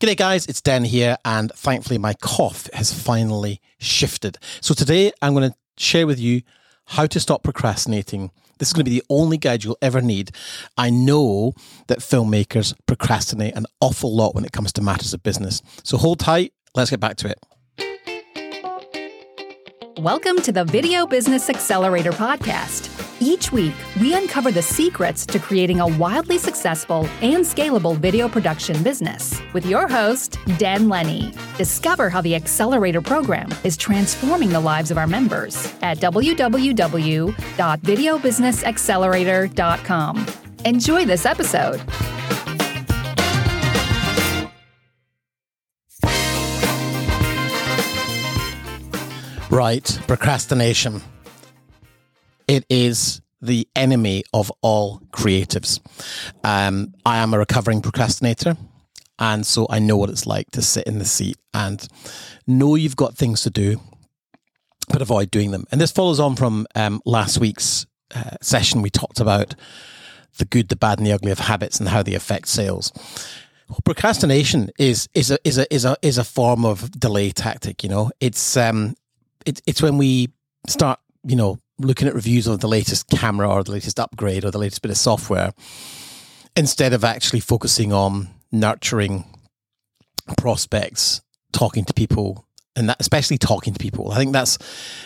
G'day, guys. It's Dan here, and thankfully, my cough has finally shifted. So, today I'm going to share with you how to stop procrastinating. This is going to be the only guide you'll ever need. I know that filmmakers procrastinate an awful lot when it comes to matters of business. So, hold tight. Let's get back to it. Welcome to the Video Business Accelerator Podcast. Each week, we uncover the secrets to creating a wildly successful and scalable video production business with your host, Dan Lenny. Discover how the Accelerator program is transforming the lives of our members at www.videobusinessaccelerator.com. Enjoy this episode. Right, procrastination. It is the enemy of all creatives. Um, I am a recovering procrastinator, and so I know what it's like to sit in the seat and know you've got things to do, but avoid doing them. And this follows on from um, last week's uh, session. We talked about the good, the bad, and the ugly of habits and how they affect sales. Well, procrastination is is a is a is a is a form of delay tactic. You know, it's um, it, it's when we start, you know, looking at reviews of the latest camera or the latest upgrade or the latest bit of software instead of actually focusing on nurturing prospects, talking to people, and that, especially talking to people. I think that's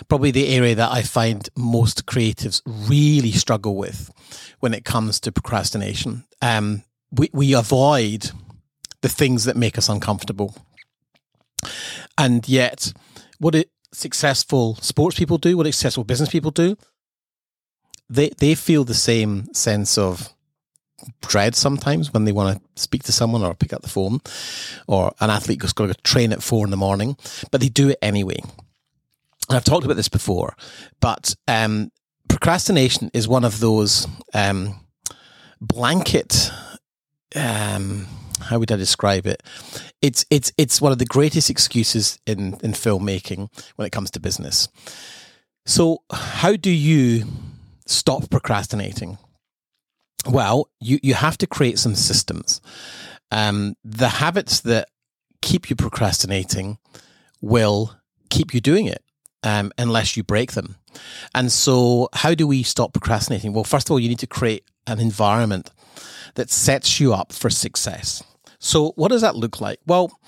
probably the area that I find most creatives really struggle with when it comes to procrastination. Um, we, we avoid the things that make us uncomfortable. And yet, what it successful sports people do, what successful business people do, they they feel the same sense of dread sometimes when they want to speak to someone or pick up the phone, or an athlete who's got to train at four in the morning, but they do it anyway. And I've talked about this before, but um, procrastination is one of those um, blanket. Um, how would I describe it? It's it's it's one of the greatest excuses in in filmmaking when it comes to business. So, how do you stop procrastinating? Well, you you have to create some systems. Um, the habits that keep you procrastinating will keep you doing it um, unless you break them. And so, how do we stop procrastinating? Well, first of all, you need to create an environment that sets you up for success. So, what does that look like? Well,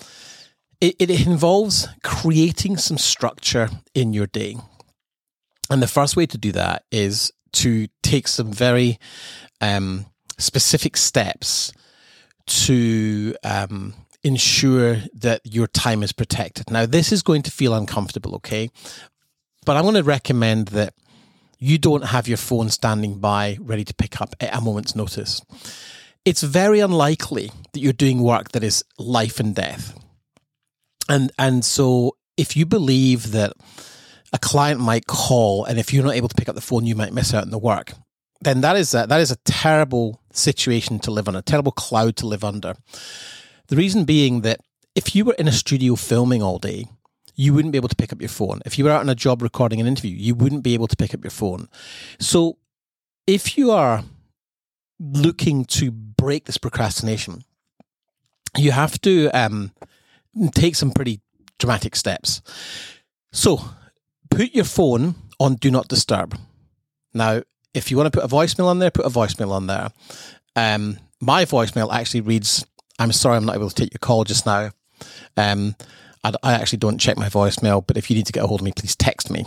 it, it involves creating some structure in your day. And the first way to do that is to take some very um, specific steps to um, ensure that your time is protected. Now, this is going to feel uncomfortable, okay? But I'm going to recommend that you don't have your phone standing by ready to pick up at a moment's notice it's very unlikely that you're doing work that is life and death. And and so if you believe that a client might call and if you're not able to pick up the phone you might miss out on the work, then that is a, that is a terrible situation to live on, a terrible cloud to live under. The reason being that if you were in a studio filming all day, you wouldn't be able to pick up your phone. If you were out on a job recording an interview, you wouldn't be able to pick up your phone. So if you are looking to break this procrastination, you have to um, take some pretty dramatic steps. So, put your phone on Do Not Disturb. Now, if you want to put a voicemail on there, put a voicemail on there. Um, my voicemail actually reads, I'm sorry I'm not able to take your call just now. Um, I, I actually don't check my voicemail, but if you need to get a hold of me, please text me.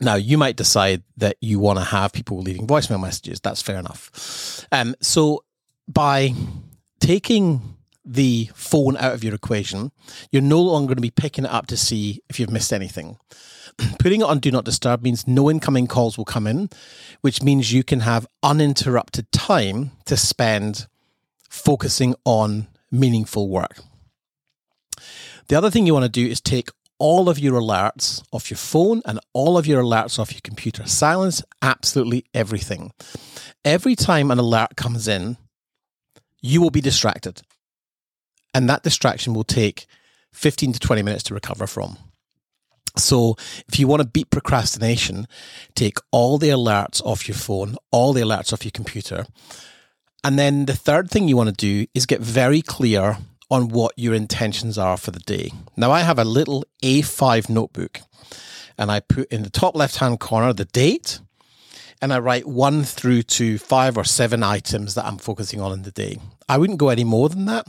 Now, you might decide that you want to have people leaving voicemail messages. That's fair enough. Um, so, by taking the phone out of your equation, you're no longer going to be picking it up to see if you've missed anything. Putting it on Do Not Disturb means no incoming calls will come in, which means you can have uninterrupted time to spend focusing on meaningful work. The other thing you want to do is take all of your alerts off your phone and all of your alerts off your computer. Silence absolutely everything. Every time an alert comes in, you will be distracted. And that distraction will take 15 to 20 minutes to recover from. So, if you want to beat procrastination, take all the alerts off your phone, all the alerts off your computer. And then the third thing you want to do is get very clear on what your intentions are for the day. Now, I have a little A5 notebook and I put in the top left hand corner the date and I write one through to five or seven items that I'm focusing on in the day. I wouldn't go any more than that.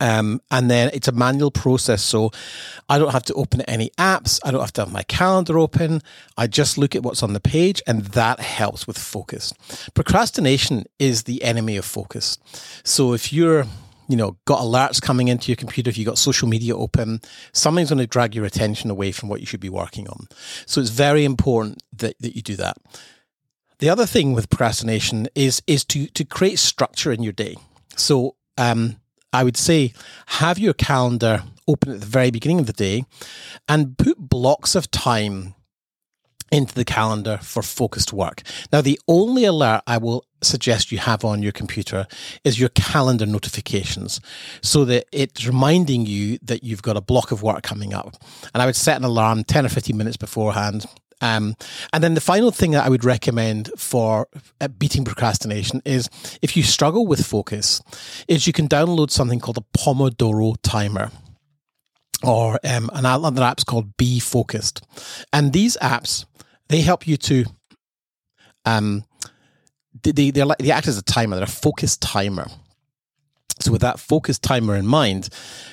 Um, and then it's a manual process. So I don't have to open any apps. I don't have to have my calendar open. I just look at what's on the page and that helps with focus. Procrastination is the enemy of focus. So if you're, you know, got alerts coming into your computer, if you've got social media open, something's going to drag your attention away from what you should be working on. So it's very important that, that you do that. The other thing with procrastination is is to to create structure in your day. So um, I would say have your calendar open at the very beginning of the day and put blocks of time into the calendar for focused work. Now, the only alert I will suggest you have on your computer is your calendar notifications so that it's reminding you that you've got a block of work coming up. And I would set an alarm 10 or 15 minutes beforehand um, and then the final thing that I would recommend for uh, beating procrastination is if you struggle with focus, is you can download something called a Pomodoro timer or um, another app's called Be Focused. And these apps, they help you to, um, they, they, like, they act as a timer, they're a focus timer. So, with that focus timer in mind,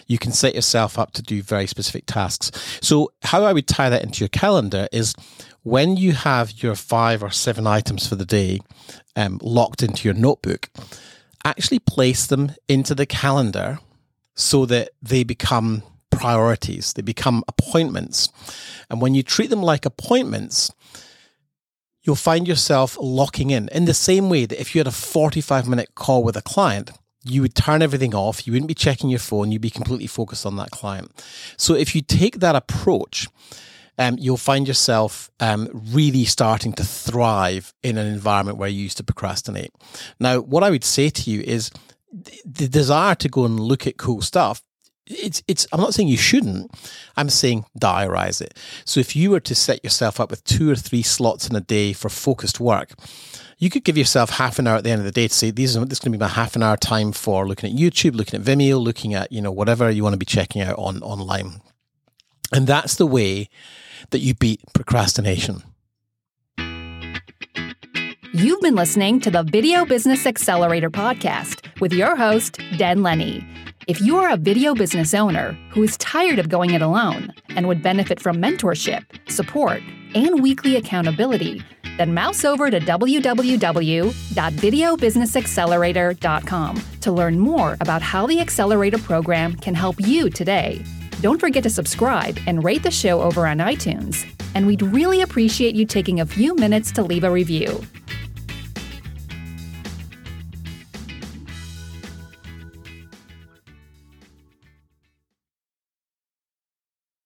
you can set yourself up to do very specific tasks. So, how I would tie that into your calendar is when you have your five or seven items for the day um, locked into your notebook, actually place them into the calendar so that they become priorities, they become appointments. And when you treat them like appointments, you'll find yourself locking in in the same way that if you had a 45 minute call with a client, you would turn everything off. You wouldn't be checking your phone. You'd be completely focused on that client. So if you take that approach, um, you'll find yourself um, really starting to thrive in an environment where you used to procrastinate. Now, what I would say to you is the desire to go and look at cool stuff. It's, it's, I'm not saying you shouldn't. I'm saying diarize it. So if you were to set yourself up with two or three slots in a day for focused work, you could give yourself half an hour at the end of the day to say these are this is going to be my half an hour time for looking at YouTube, looking at Vimeo, looking at you know whatever you want to be checking out on online, and that's the way that you beat procrastination. You've been listening to the Video Business Accelerator podcast with your host, Dan Lenny. If you are a video business owner who is tired of going it alone and would benefit from mentorship, support, and weekly accountability, then mouse over to www.videobusinessaccelerator.com to learn more about how the Accelerator program can help you today. Don't forget to subscribe and rate the show over on iTunes. And we'd really appreciate you taking a few minutes to leave a review.